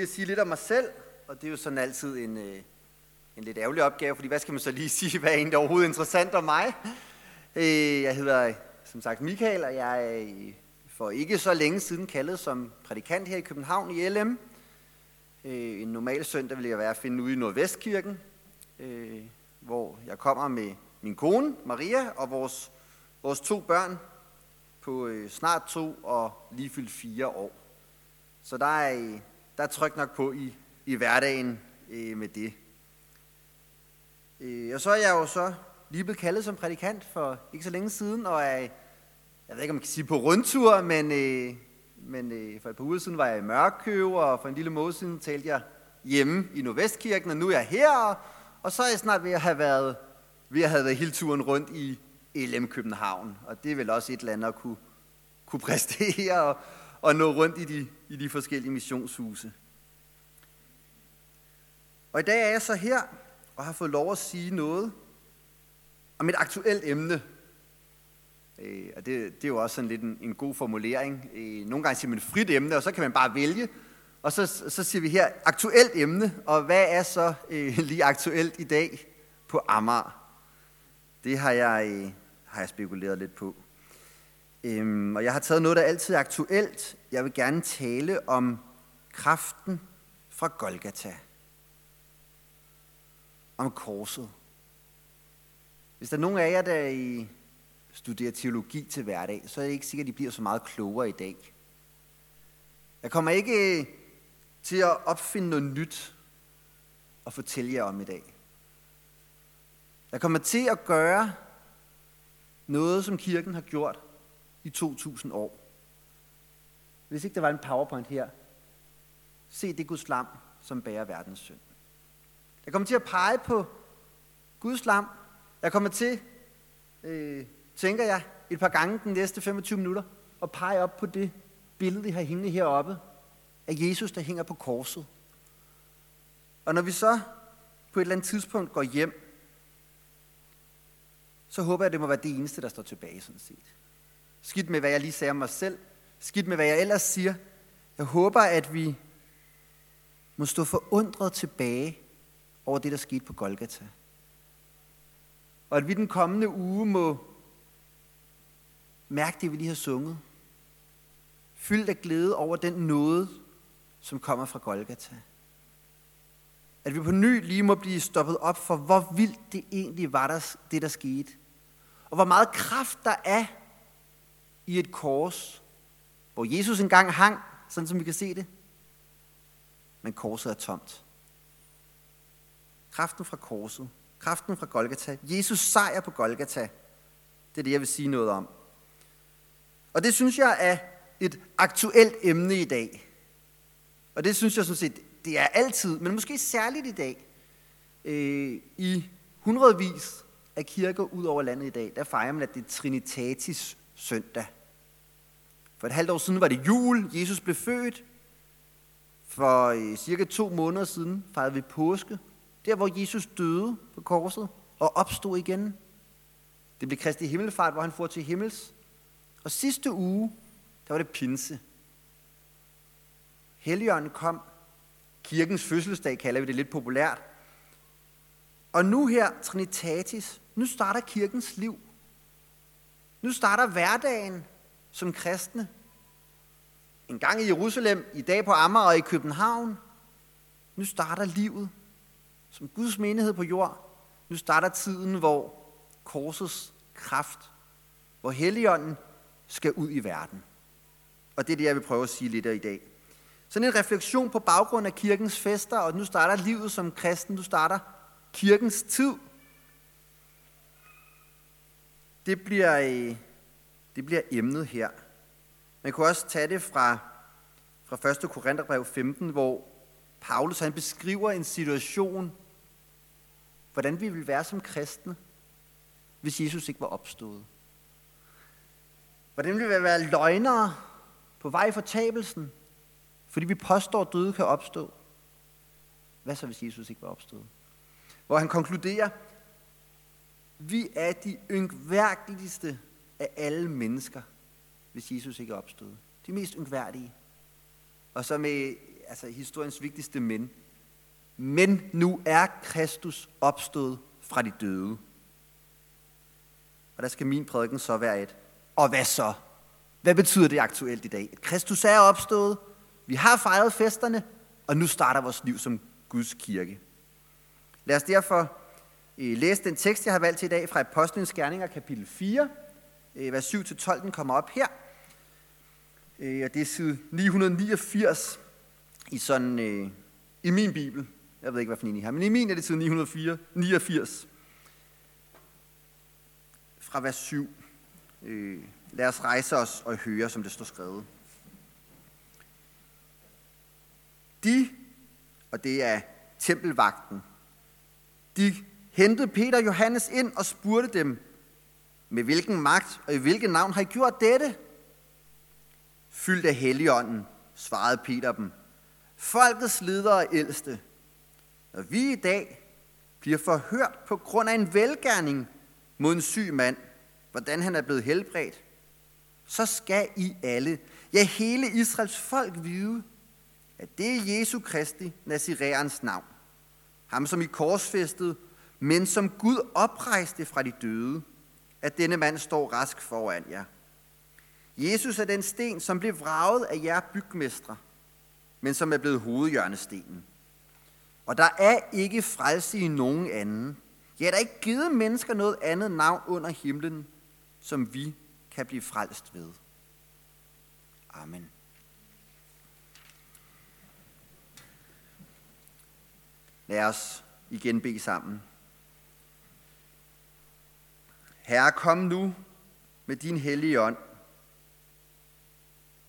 Jeg sige lidt om mig selv, og det er jo sådan altid en, øh, en lidt ærgerlig opgave, fordi hvad skal man så lige sige, hvad er egentlig overhovedet interessant om mig? Øh, jeg hedder som sagt Michael, og jeg er for ikke så længe siden kaldet som prædikant her i København i LM. Øh, en normal søndag vil jeg være at finde ude i Nordvestkirken, øh, hvor jeg kommer med min kone Maria og vores, vores to børn på øh, snart to og lige fyldt fire år. Så der er, øh, der er tryk nok på i, i hverdagen øh, med det. Øh, og så er jeg jo så lige blevet kaldet som prædikant for ikke så længe siden, og er, jeg ved ikke om man kan sige på rundtur, men, øh, men øh, for et par uger siden var jeg i Mørkøv, og for en lille måde siden talte jeg hjemme i Nordvestkirken, og nu er jeg her, og, og så er jeg snart ved at have været, ved at have været hele turen rundt i LM København, og det er vel også et eller andet at kunne, kunne præstere og, og nå rundt i de, i de forskellige missionshuse. Og i dag er jeg så her og har fået lov at sige noget om et aktuelt emne. Øh, og det, det er jo også sådan lidt en, en god formulering. Øh, nogle gange siger man frit emne, og så kan man bare vælge. Og så, så siger vi her aktuelt emne, og hvad er så øh, lige aktuelt i dag på Amager? Det har jeg, øh, har jeg spekuleret lidt på. Øhm, og jeg har taget noget, der altid er aktuelt. Jeg vil gerne tale om kraften fra Golgata. Om korset. Hvis der er nogen af jer, der I studerer teologi til hverdag, så er det ikke sikkert, at de bliver så meget klogere i dag. Jeg kommer ikke øh, til at opfinde noget nyt og fortælle jer om i dag. Jeg kommer til at gøre noget, som kirken har gjort i 2000 år. Hvis ikke der var en powerpoint her, se det Guds lam, som bærer verdens synd. Jeg kommer til at pege på Guds lam. Jeg kommer til, øh, tænker jeg, et par gange den næste 25 minutter, og pege op på det billede, vi har hængende heroppe, af Jesus, der hænger på korset. Og når vi så på et eller andet tidspunkt går hjem, så håber jeg, at det må være det eneste, der står tilbage sådan set. Skidt med, hvad jeg lige sagde om mig selv. Skidt med, hvad jeg ellers siger. Jeg håber, at vi må stå forundret tilbage over det, der skete på Golgata. Og at vi den kommende uge må mærke det, vi lige har sunget. Fyldt af glæde over den nåde, som kommer fra Golgata. At vi på ny lige må blive stoppet op for, hvor vildt det egentlig var, der, det der skete. Og hvor meget kraft der er i et kors, hvor Jesus engang hang, sådan som vi kan se det, men korset er tomt. Kraften fra korset, kraften fra Golgata, Jesus sejr på Golgata, det er det, jeg vil sige noget om. Og det synes jeg er et aktuelt emne i dag. Og det synes jeg sådan set, det er altid, men måske særligt i dag. Øh, I hundredvis af kirker ud over landet i dag, der fejrer man, at det er Trinitatis søndag. For et halvt år siden var det jul, Jesus blev født. For øh, cirka to måneder siden fejrede vi påske, der hvor Jesus døde på korset og opstod igen. Det blev Kristi himmelfart, hvor han får til himmels. Og sidste uge, der var det pinse. Helligånden kom. Kirkens fødselsdag kalder vi det lidt populært. Og nu her, Trinitatis, nu starter kirkens liv. Nu starter hverdagen som kristne. En gang i Jerusalem, i dag på Amager og i København. Nu starter livet som Guds menighed på jord. Nu starter tiden, hvor korsets kraft, hvor Helligånden skal ud i verden. Og det er det, jeg vil prøve at sige lidt af i dag. Sådan en refleksion på baggrund af kirkens fester, og nu starter livet som kristen, nu starter kirkens tid. Det bliver, øh, det bliver emnet her. Man kunne også tage det fra, fra 1. Korintherbrev 15, hvor Paulus han beskriver en situation, hvordan vi vil være som kristne, hvis Jesus ikke var opstået. Hvordan ville vi være løgnere på vej for tabelsen, fordi vi påstår, at døde kan opstå. Hvad så, hvis Jesus ikke var opstået? Hvor han konkluderer, vi er de yngværkeligste af alle mennesker, hvis Jesus ikke opstod. De mest yngværdige. Og så med altså historiens vigtigste men. Men nu er Kristus opstået fra de døde. Og der skal min prædiken så være et. Og hvad så? Hvad betyder det aktuelt i dag? At Kristus er opstået, vi har fejret festerne, og nu starter vores liv som Guds kirke. Lad os derfor eh, læse den tekst, jeg har valgt til i dag fra Apostlenes Gerninger, kapitel 4, Øh, vers 7-12, den kommer op her. Øh, og det er side 989 i, sådan, øh, i min bibel. Jeg ved ikke, hvad for en I har, men i min er det side 989 fra vers 7. Lad os rejse os og høre, som det står skrevet. De, og det er tempelvagten, de hentede Peter og Johannes ind og spurgte dem, med hvilken magt og i hvilket navn har I gjort dette? Fyldt af Helligånden, svarede Peter dem. Folkets ledere og ældste, når vi i dag bliver forhørt på grund af en velgærning mod en syg mand, hvordan han er blevet helbredt, så skal I alle, ja hele Israels folk vide, at det er Jesu Kristi, Nazireans navn. Ham, som I korsfæstede, men som Gud oprejste fra de døde, at denne mand står rask foran jer. Jesus er den sten, som blev vraget af jer bygmestre, men som er blevet hovedhjørnestenen. Og der er ikke frelse i nogen anden. Ja, der er ikke givet mennesker noget andet navn under himlen, som vi kan blive frelst ved. Amen. Lad os igen bede sammen. Herre, kom nu med din hellige ånd.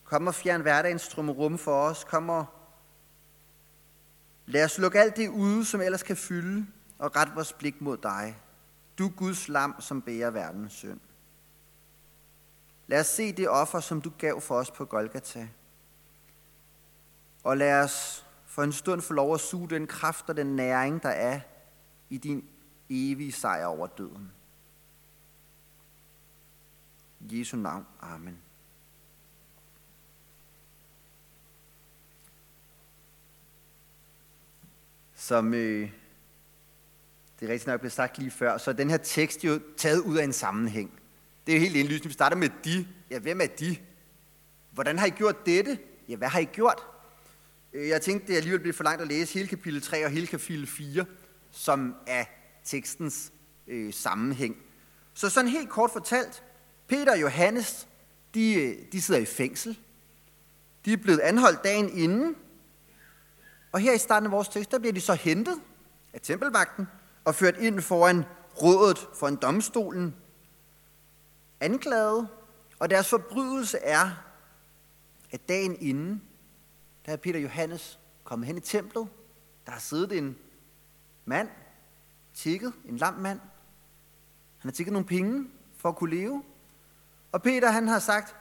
Kom og fjern hverdagens trummerum for os. Kom og lad os lukke alt det ude, som ellers kan fylde, og ret vores blik mod dig. Du Guds lam, som bærer verdens synd. Lad os se det offer, som du gav for os på Golgata. Og lad os for en stund få lov at suge den kraft og den næring, der er i din evige sejr over døden. Jesu navn. Amen. Som øh, det er rigtig nok blev sagt lige før, så er den her tekst jo taget ud af en sammenhæng. Det er helt indlysende. Vi starter med de. Ja, hvem er de? Hvordan har I gjort dette? Ja, hvad har I gjort? Øh, jeg tænkte, det alligevel blev for langt at læse hele kapitel 3 og hele kapitel 4, som er tekstens øh, sammenhæng. Så sådan helt kort fortalt, Peter og Johannes, de, de sidder i fængsel. De er blevet anholdt dagen inden. Og her i starten af vores tekst, der bliver de så hentet af tempelvagten og ført ind foran rådet for en domstolen. Anklaget, og deres forbrydelse er, at dagen inden, der er Peter Johannes kommet hen i templet. Der har siddet en mand, tigget, en lam mand. Han har tigget nogle penge for at kunne leve. Og Peter han har sagt,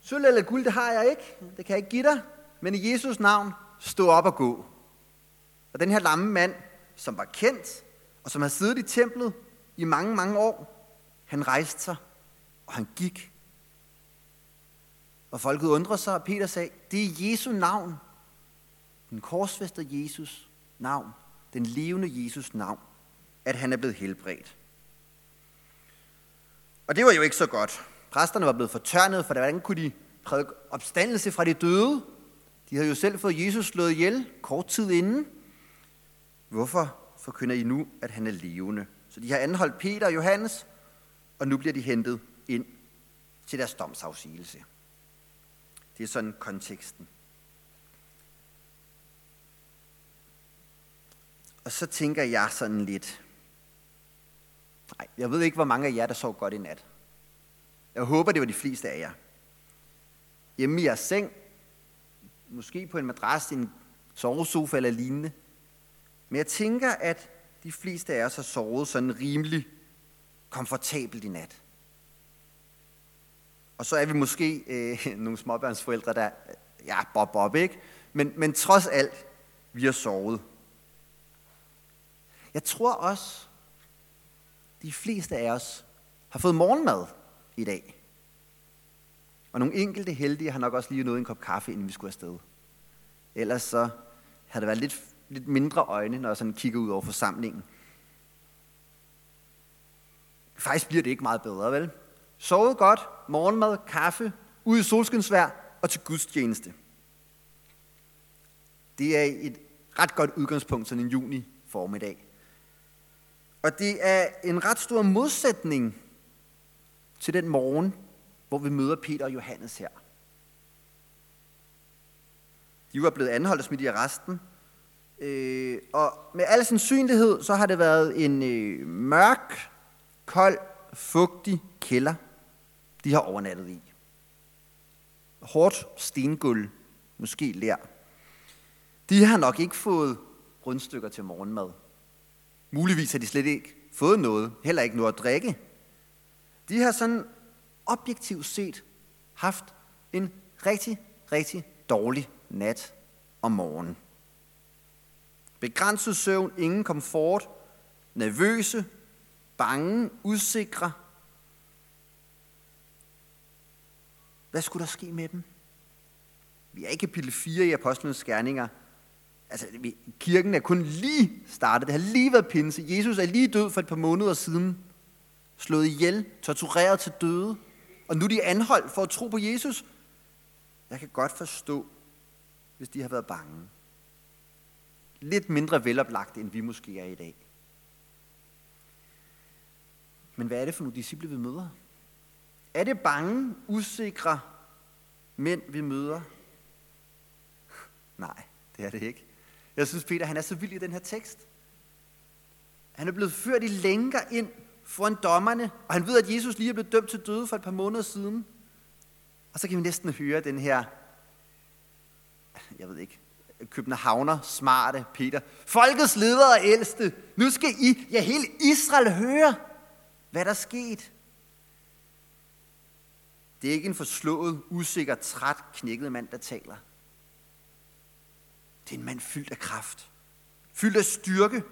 sølv eller guld, det har jeg ikke. Det kan jeg ikke give dig. Men i Jesus navn, stå op og gå. Og den her lamme mand, som var kendt, og som har siddet i templet i mange, mange år, han rejste sig, og han gik og folket undrede sig, og Peter sagde, det er Jesu navn. Den korsfæstede Jesus navn. Den levende Jesus navn. At han er blevet helbredt. Og det var jo ikke så godt. Præsterne var blevet fortørnet, for hvordan kunne de prædike opstandelse fra de døde? De havde jo selv fået Jesus slået ihjel kort tid inden. Hvorfor forkynder I nu, at han er levende? Så de har anholdt Peter og Johannes, og nu bliver de hentet ind til deres domsafsigelse. Det er sådan konteksten. Og så tænker jeg sådan lidt, nej, jeg ved ikke, hvor mange af jer, der sov godt i nat. Jeg håber, det var de fleste af jer. Hjemme i jeres seng, måske på en madras, en sovesofa eller lignende. Men jeg tænker, at de fleste af os har sovet sådan rimelig komfortabelt i nat. Og så er vi måske øh, nogle småbørnsforældre, der, ja, bob, bob, ikke? Men, men trods alt, vi har sovet. Jeg tror også, de fleste af os har fået morgenmad i dag. Og nogle enkelte heldige har nok også lige nået en kop kaffe, inden vi skulle afsted. Ellers så har det været lidt, lidt mindre øjne, når jeg sådan kigger ud over forsamlingen. Faktisk bliver det ikke meget bedre, vel? Sovet godt, morgenmad, kaffe, ud i solskinsvær og til gudstjeneste. Det er et ret godt udgangspunkt sådan en juni formiddag. Og det er en ret stor modsætning til den morgen, hvor vi møder Peter og Johannes her. De var blevet anholdt og smidt i arresten. Øh, og med al sandsynlighed, så har det været en øh, mørk, kold, fugtig kælder, de har overnattet i. Hårdt stengulv, måske lær. De har nok ikke fået rundstykker til morgenmad. Muligvis har de slet ikke fået noget, heller ikke noget at drikke. De har sådan objektivt set haft en rigtig, rigtig dårlig nat og morgen. Begrænset søvn, ingen komfort, nervøse, bange, usikre. Hvad skulle der ske med dem? Vi er ikke kapitel 4 i Apostlenes Gerninger. Altså, kirken er kun lige startet. Det har lige været pinse. Jesus er lige død for et par måneder siden. Slået ihjel, tortureret til døde. Og nu er de anholdt for at tro på Jesus. Jeg kan godt forstå, hvis de har været bange. Lidt mindre veloplagt, end vi måske er i dag. Men hvad er det for nogle disciple, vi møder? Er det bange, usikre mænd, vi møder? Nej, det er det ikke. Jeg synes, Peter han er så vild i den her tekst. Han er blevet ført i lænker ind foran dommerne, og han ved, at Jesus lige er blevet dømt til døde for et par måneder siden. Og så kan vi næsten høre den her, jeg ved ikke, københavner smarte Peter. Folkets ledere og ældste, nu skal I, ja hele Israel høre, hvad der er sket. Det er ikke en forslået, usikker, træt, knækket mand, der taler. Det er en mand fyldt af kraft. Fyldt af styrke.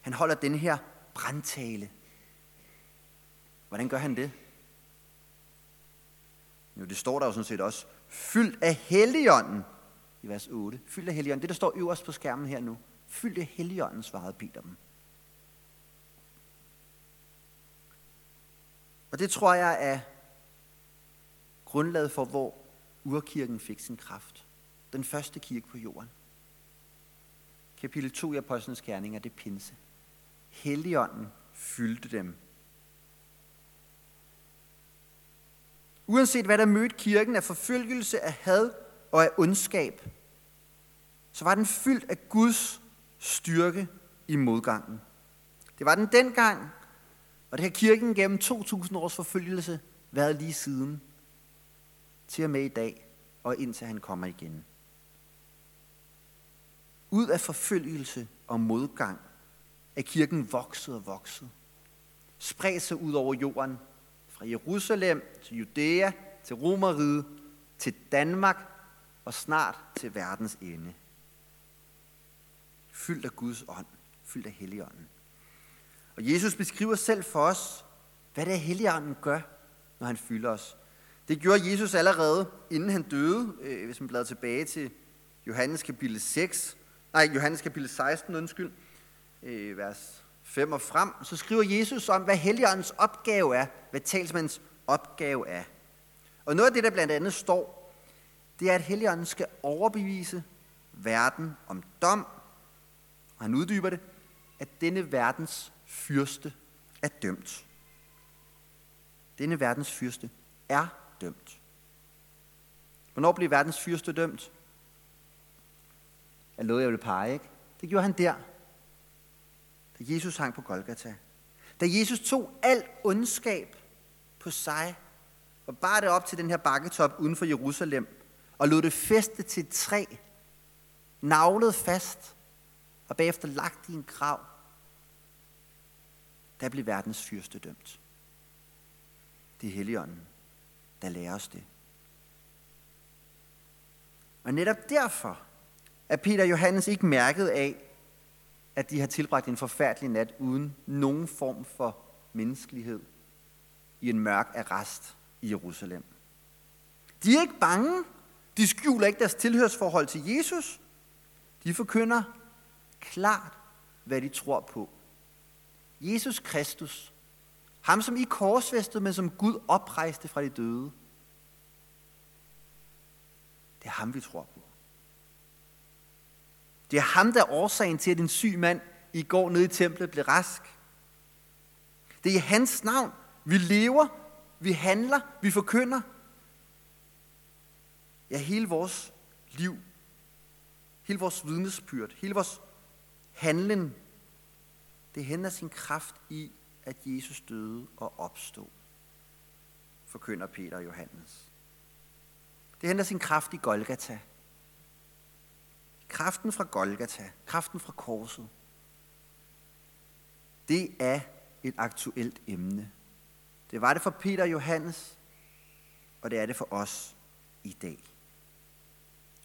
Han holder den her brandtale. Hvordan gør han det? Jo, det står der jo sådan set også. Fyldt af helligånden i vers 8. Fyldt af helligånden. Det, der står øverst på skærmen her nu. Fyldt af helligånden, svarede Peter dem. Og det tror jeg er grundlaget for, hvor urkirken fik sin kraft. Den første kirke på jorden. Kapitel 2 i Apostlenes Gerninger, det er pinse. Helligånden fyldte dem. Uanset hvad der mødte kirken af forfølgelse, af had og af ondskab, så var den fyldt af Guds styrke i modgangen. Det var den dengang, og det har kirken gennem 2000 års forfølgelse været lige siden. Til og med i dag, og indtil han kommer igen. Ud af forfølgelse og modgang er kirken vokset og vokset. Spredt sig ud over jorden, fra Jerusalem til Judæa, til Romeriet, til Danmark og snart til verdens ende. Fyldt af Guds ånd, fyldt af Helligånden. Og Jesus beskriver selv for os, hvad det er Helligånden gør, når han fylder os. Det gjorde Jesus allerede, inden han døde, øh, hvis man bladrer tilbage til Johannes kapitel 6, nej, Johannes kapitel 16, undskyld, øh, vers 5 og frem, så skriver Jesus om, hvad Helligåndens opgave er, hvad talsmandens opgave er. Og noget af det, der blandt andet står, det er, at Helligånden skal overbevise verden om dom, og han uddyber det, at denne verdens fyrste er dømt. Denne verdens fyrste er dømt. Hvornår blev verdens fyrste dømt? Er noget, jeg vil pege, ikke? Det gjorde han der, da Jesus hang på Golgata. Da Jesus tog al ondskab på sig og bar det op til den her bakketop uden for Jerusalem og lod det feste til et træ, navlet fast og bagefter lagt i en grav, der blev verdens fyrste dømt. Det er Helligånden, der lærer os det. Og netop derfor er Peter og Johannes ikke mærket af, at de har tilbragt en forfærdelig nat uden nogen form for menneskelighed i en mørk arrest i Jerusalem. De er ikke bange. De skjuler ikke deres tilhørsforhold til Jesus. De forkynder klart, hvad de tror på. Jesus Kristus, ham som I korsfæstede, men som Gud oprejste fra de døde. Det er ham, vi tror på. Det er ham, der er årsagen til, at en syg mand i går nede i templet blev rask. Det er i hans navn, vi lever, vi handler, vi forkynder. Ja, hele vores liv, hele vores vidnesbyrd, hele vores handling, det henter sin kraft i, at Jesus døde og opstod, forkynder Peter og Johannes. Det henter sin kraft i Golgata. Kraften fra Golgata, kraften fra korset, det er et aktuelt emne. Det var det for Peter og Johannes, og det er det for os i dag.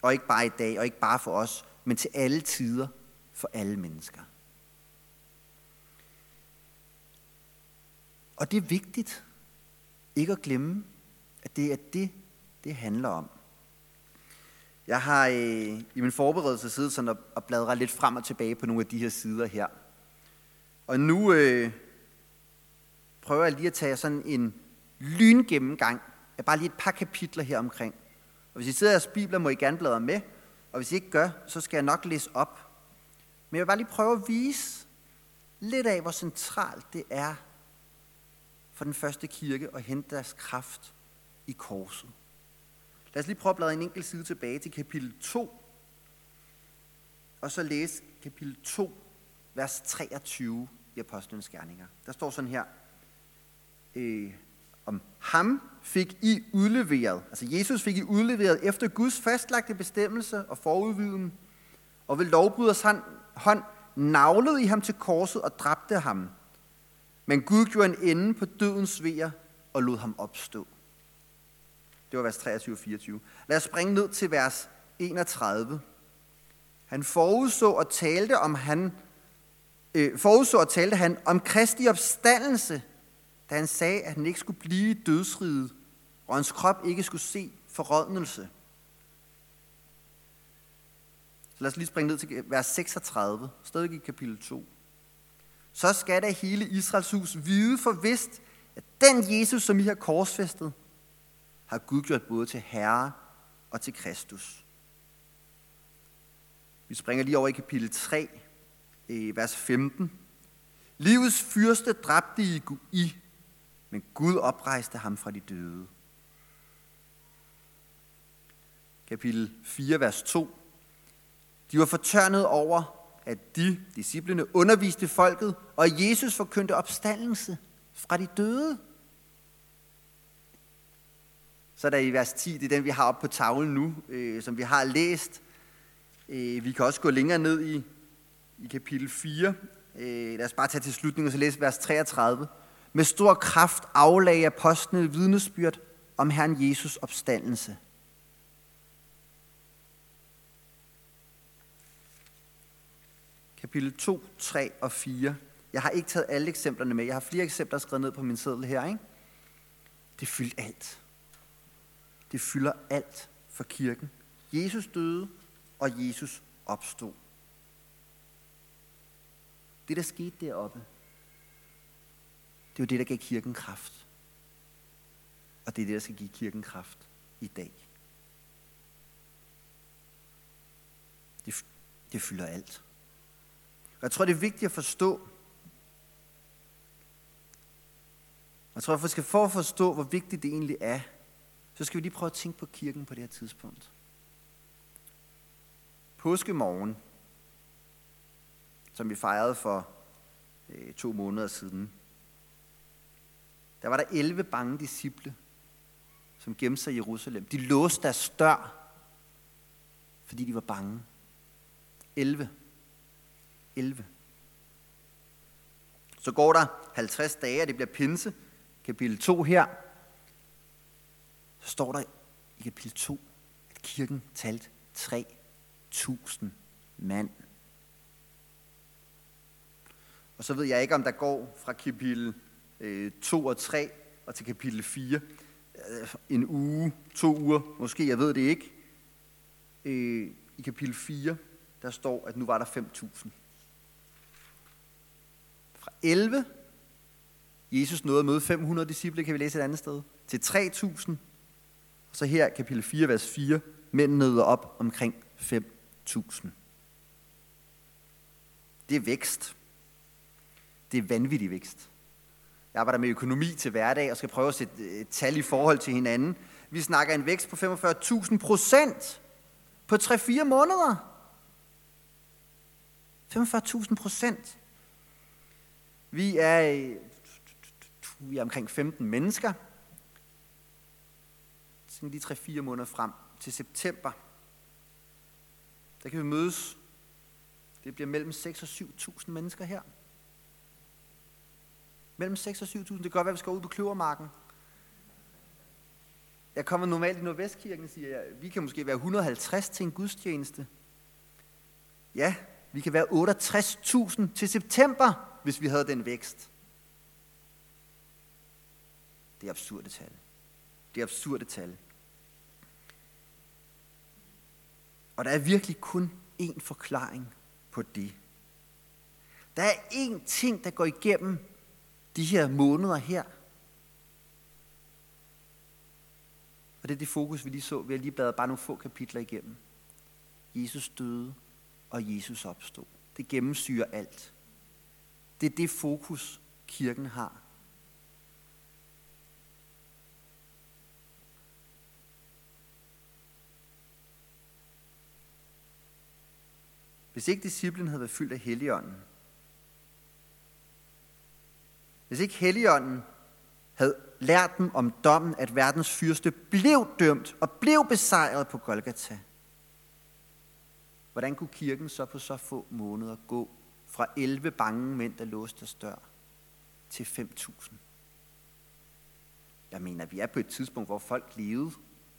Og ikke bare i dag, og ikke bare for os, men til alle tider for alle mennesker. Og det er vigtigt ikke at glemme, at det er det, det handler om. Jeg har øh, i min forberedelse siddet sådan og, og bladret lidt frem og tilbage på nogle af de her sider her. Og nu øh, prøver jeg lige at tage sådan en lyngennemgang af bare lige et par kapitler her omkring. Og hvis I sidder i jeres bibler, må I gerne bladre med. Og hvis I ikke gør, så skal jeg nok læse op. Men jeg vil bare lige prøve at vise lidt af, hvor centralt det er for den første kirke at hente deres kraft i korset. Lad os lige prøve at bladre en enkelt side tilbage til kapitel 2, og så læse kapitel 2, vers 23 i Apostlenes Gerninger. Der står sådan her, øh, om ham fik I udleveret, altså Jesus fik I udleveret efter Guds fastlagte bestemmelse og forudviden, og ved lovbryders hånd navlede I ham til korset og dræbte ham. Men Gud gjorde en ende på dødens vejer og lod ham opstå. Det var vers 23 og 24. Lad os springe ned til vers 31. Han forudså og talte om han øh, forudså og talte han om Kristi opstandelse, da han sagde, at han ikke skulle blive dødsriget, og hans krop ikke skulle se forrådnelse. Så lad os lige springe ned til vers 36, stadig i kapitel 2. Så skal da hele Israels hus vide for vist, at den Jesus, som I har korsfæstet, har Gud gjort både til Herre og til Kristus. Vi springer lige over i kapitel 3, vers 15. Livets fyrste dræbte I, I, men Gud oprejste ham fra de døde. Kapitel 4, vers 2. De var fortørnet over, at de, disciplene, underviste folket, og Jesus forkyndte opstandelse fra de døde. Så er der i vers 10, det er den, vi har oppe på tavlen nu, øh, som vi har læst. Øh, vi kan også gå længere ned i, i kapitel 4. Øh, lad os bare tage til slutningen og så læse vers 33. Med stor kraft aflagde apostlene vidnesbyrd om Herren Jesus opstandelse. Kapitel 2, 3 og 4. Jeg har ikke taget alle eksemplerne med. Jeg har flere eksempler skrevet ned på min seddel her. Ikke? Det fyldt alt. Det fylder alt for kirken. Jesus døde, og Jesus opstod. Det, der skete deroppe, det er det, der gav kirken kraft. Og det er det, der skal give kirken kraft i dag. Det, det fylder alt. Og jeg tror, det er vigtigt at forstå, jeg tror, at vi skal for at forstå, hvor vigtigt det egentlig er, så skal vi lige prøve at tænke på kirken på det her tidspunkt. Påskemorgen, som vi fejrede for øh, to måneder siden, der var der 11 bange disciple, som gemte sig i Jerusalem. De låste deres dør, fordi de var bange. 11. 11. Så går der 50 dage, og det bliver pinse, kapitel 2 her. Så står der i kapitel 2, at kirken talte 3.000 mand. Og så ved jeg ikke, om der går fra kapitel øh, 2 og 3 og til kapitel 4 øh, en uge, to uger, måske, jeg ved det ikke. Øh, I kapitel 4, der står, at nu var der 5.000. Fra 11, Jesus nåede at møde 500 disciple, kan vi læse et andet sted, til 3.000. Og så her, kapitel 4, vers 4, mænd nåede op omkring 5.000. Det er vækst. Det er vanvittig vækst. Jeg arbejder med økonomi til hverdag og skal prøve at sætte et tal i forhold til hinanden. Vi snakker en vækst på 45.000 procent på 3-4 måneder. 45.000 procent. Vi er, øh, vi er omkring 15 mennesker. Sådan lige 3-4 måneder frem til september. Der kan vi mødes. Det bliver mellem 6 og 7.000 mennesker her. Mellem 6 og 7.000. Det kan godt være, at vi skal ud på Kløvermarken. Jeg kommer normalt i Nordvestkirken og siger, jeg, vi kan måske være 150 til en gudstjeneste. Ja, vi kan være 68.000 til september, hvis vi havde den vækst. Det er absurde tal. Det er absurde tal. Og der er virkelig kun én forklaring på det. Der er én ting, der går igennem de her måneder her. Og det er det fokus, vi lige så. Vi har lige bladret bare nogle få kapitler igennem. Jesus døde, og Jesus opstod. Det gennemsyrer alt. Det er det fokus, kirken har. Hvis ikke disciplen havde været fyldt af Helligånden, hvis ikke Helligånden havde lært dem om dommen, at verdens fyrste blev dømt og blev besejret på Golgata, hvordan kunne kirken så på så få måneder gå fra 11 bange mænd, der låste dør, til 5.000? Jeg mener, vi er på et tidspunkt, hvor folk levede.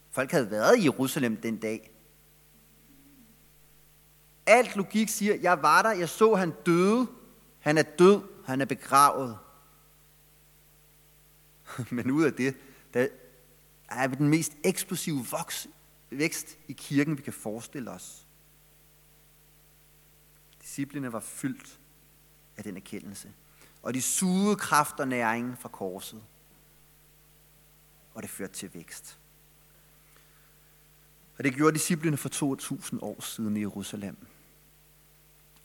Folk havde været i Jerusalem den dag. Alt logik siger, jeg var der, jeg så, han døde, han er død, han er begravet. Men ud af det, der er den mest eksplosive voks, vækst i kirken, vi kan forestille os. Disciplene var fyldt af den erkendelse. Og de sugede kraft og næring fra korset. Og det førte til vækst. Og det gjorde disciplene for 2000 år siden i Jerusalem.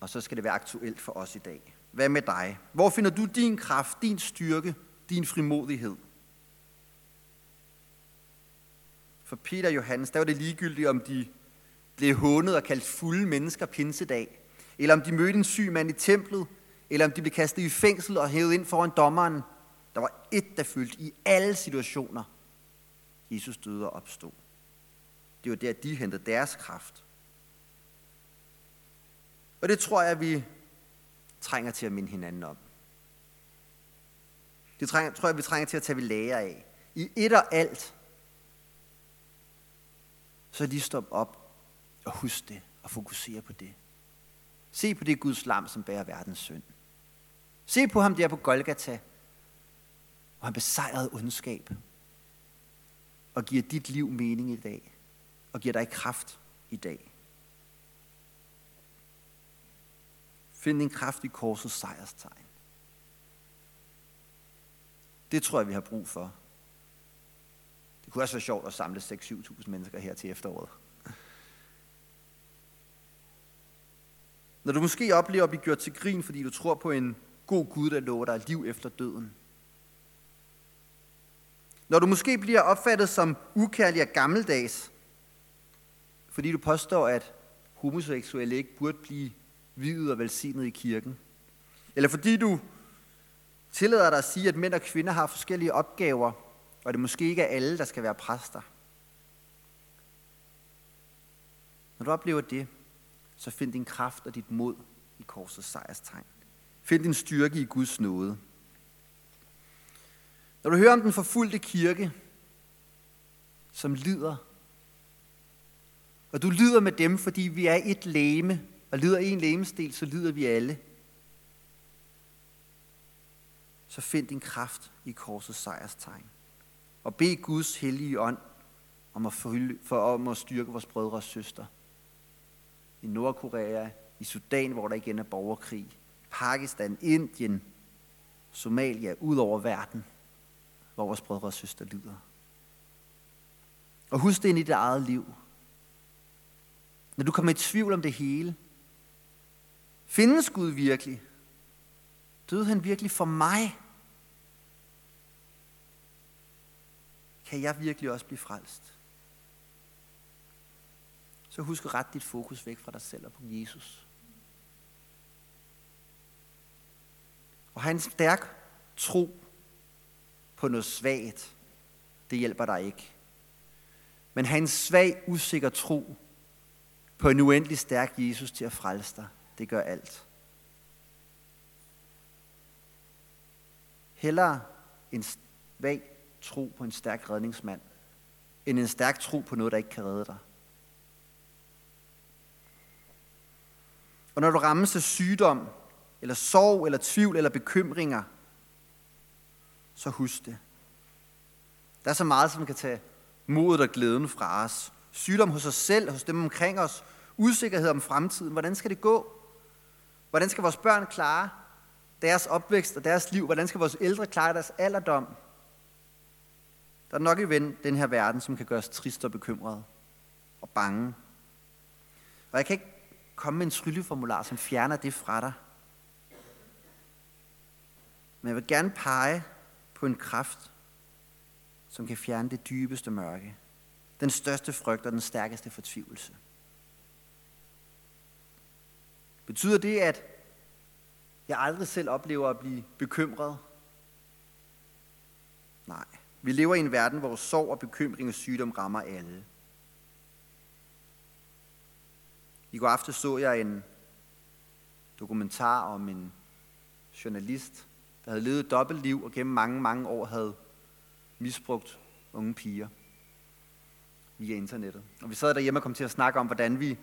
Og så skal det være aktuelt for os i dag. Hvad med dig? Hvor finder du din kraft, din styrke, din frimodighed? For Peter og Johannes, der var det ligegyldigt, om de blev hånet og kaldt fulde mennesker pinsedag, eller om de mødte en syg mand i templet, eller om de blev kastet i fængsel og hævet ind foran dommeren. Der var et, der fyldte i alle situationer. Jesus døde og opstod. Det var der, de hentede deres kraft. Og det tror jeg, vi trænger til at minde hinanden om. Det trænger, tror jeg, vi trænger til at tage ved lære af. I et og alt, så lige stop op og husk det og fokusere på det. Se på det Guds lam, som bærer verdens synd. Se på ham der på Golgata, hvor han besejrede ondskab og giver dit liv mening i dag og giver dig kraft i dag. Find din kraft i korsets sejrstegn. Det tror jeg, vi har brug for. Det kunne også være sjovt at samle 6-7.000 mennesker her til efteråret. Når du måske oplever at blive gjort til grin, fordi du tror på en god Gud, der lover dig liv efter døden. Når du måske bliver opfattet som ukærlig og gammeldags, fordi du påstår, at homoseksuelle ikke burde blive videt og velsignet i kirken. Eller fordi du tillader dig at sige, at mænd og kvinder har forskellige opgaver, og det måske ikke er alle, der skal være præster. Når du oplever det, så find din kraft og dit mod i korsets sejrstegn. Find din styrke i Guds nåde. Når du hører om den forfulgte kirke, som lider, og du lider med dem, fordi vi er et læme, og lider en lægemesdel, så lider vi alle. Så find din kraft i korsets sejrstegn. Og bed Guds hellige ånd om at, forhylde, for, om at styrke vores brødre og søstre i Nordkorea, i Sudan, hvor der igen er borgerkrig, Pakistan, Indien, Somalia, ud over verden, hvor vores brødre og søstre lider. Og husk det ind i dit eget liv. Når du kommer i tvivl om det hele, findes Gud virkelig? Døde han virkelig for mig? Kan jeg virkelig også blive frelst? Så husk at rette dit fokus væk fra dig selv og på Jesus. Og have en stærk tro på noget svagt, det hjælper dig ikke. Men have en svag, usikker tro på en uendelig stærk Jesus til at frelse dig, det gør alt. Hellere en svag tro på en stærk redningsmand, end en stærk tro på noget, der ikke kan redde dig. Og når du rammes af sygdom, eller sorg, eller tvivl, eller bekymringer, så husk det. Der er så meget, som kan tage modet og glæden fra os. Sygdom hos os selv, hos dem omkring os. Usikkerhed om fremtiden. Hvordan skal det gå? Hvordan skal vores børn klare deres opvækst og deres liv? Hvordan skal vores ældre klare deres alderdom? Der er nok i den her verden, som kan gøre os trist og bekymrede og bange. Og jeg kan ikke komme med en trylleformular, som fjerner det fra dig. Men jeg vil gerne pege på en kraft, som kan fjerne det dybeste mørke, den største frygt og den stærkeste fortvivlelse. Betyder det, at jeg aldrig selv oplever at blive bekymret? Nej. Vi lever i en verden, hvor sorg og bekymring og sygdom rammer alle. I går aftes så jeg en dokumentar om en journalist, der havde levet et dobbeltliv og gennem mange, mange år havde misbrugt unge piger via internettet. Og vi sad derhjemme og kom til at snakke om, hvordan vi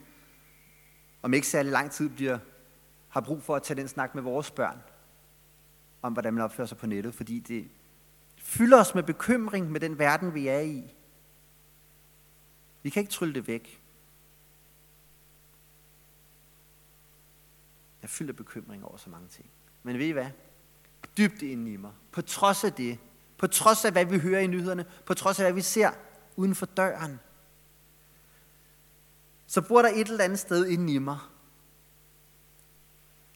om ikke særlig lang tid bliver, har brug for at tage den snak med vores børn, om hvordan man opfører sig på nettet, fordi det fylder os med bekymring med den verden, vi er i. Vi kan ikke trylle det væk. Jeg fylder bekymring over så mange ting. Men ved I hvad? Dybt inde i mig. På trods af det, på trods af hvad vi hører i nyhederne, på trods af hvad vi ser uden for døren, så bor der et eller andet sted inde i mig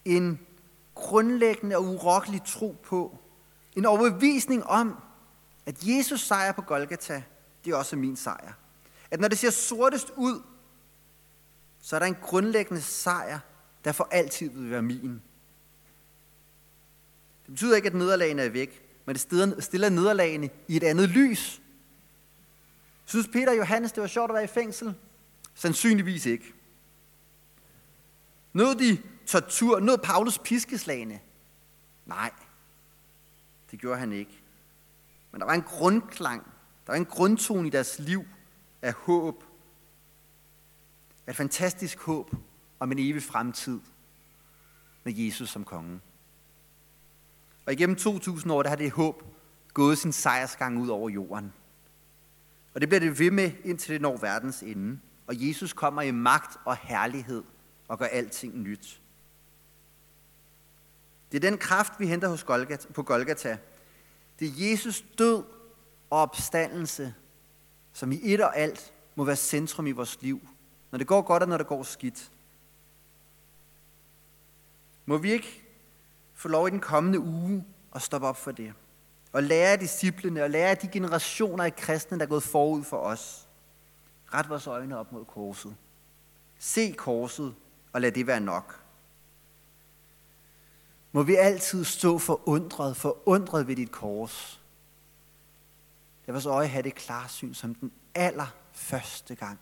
en grundlæggende og urokkelig tro på, en overbevisning om, at Jesus sejr på Golgata, det er også min sejr. At når det ser sortest ud, så er der en grundlæggende sejr, der for altid vil være min. Det betyder ikke, at nederlagene er væk, men det stiller nederlagene i et andet lys. Synes Peter og Johannes, det var sjovt at være i fængsel? Sandsynligvis ikke. Nåede de tortur? Nåede Paulus piskeslagene? Nej, det gjorde han ikke. Men der var en grundklang, der var en grundtone i deres liv af håb. Et fantastisk håb om en evig fremtid med Jesus som konge. Og igennem 2000 år, der har det håb gået sin sejrsgang ud over jorden. Og det bliver det ved med, indtil det når verdens ende. Og Jesus kommer i magt og herlighed og gør alting nyt. Det er den kraft, vi henter hos Golgata, på Golgata. Det er Jesus død og opstandelse, som i et og alt må være centrum i vores liv, når det går godt og når det går skidt. Må vi ikke få lov i den kommende uge at stoppe op for det? Og lære af disciplene og lære af de generationer af kristne, der er gået forud for os. Ret vores øjne op mod korset. Se korset og lad det være nok. Må vi altid stå forundret, forundret ved dit kors. Lad vores øje have det klarsyn som den allerførste gang.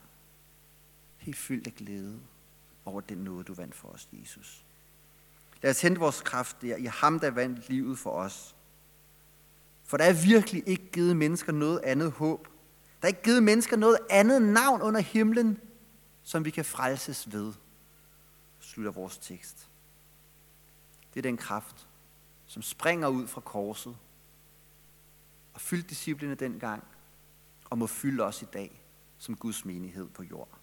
Helt fyldt af glæde over den nåde, du vandt for os, Jesus. Lad os hente vores kraft der i ham, der vandt livet for os. For der er virkelig ikke givet mennesker noget andet håb. Der er ikke givet mennesker noget andet navn under himlen, som vi kan frelses ved. Slutter vores tekst. Det er den kraft, som springer ud fra korset og fyldte disciplene dengang og må fylde os i dag som Guds menighed på jord.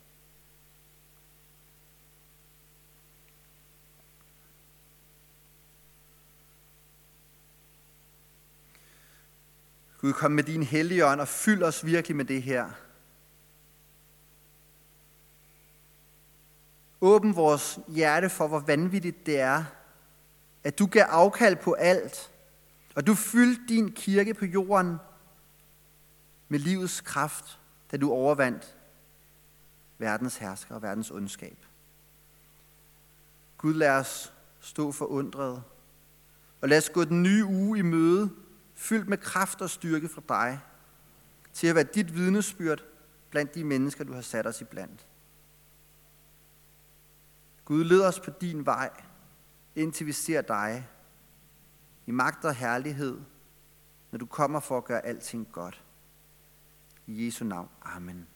Gud, kom med din hellige ånd og fyld os virkelig med det her. Åbn vores hjerte for, hvor vanvittigt det er, at du gav afkald på alt, og du fyldte din kirke på jorden med livets kraft, da du overvandt verdens hersker og verdens ondskab. Gud, lad os stå forundret, og lad os gå den nye uge i møde, fyldt med kraft og styrke fra dig, til at være dit vidnesbyrd blandt de mennesker, du har sat os i blandt. Gud, led os på din vej, indtil vi ser dig i magt og herlighed, når du kommer for at gøre alting godt. I Jesu navn. Amen.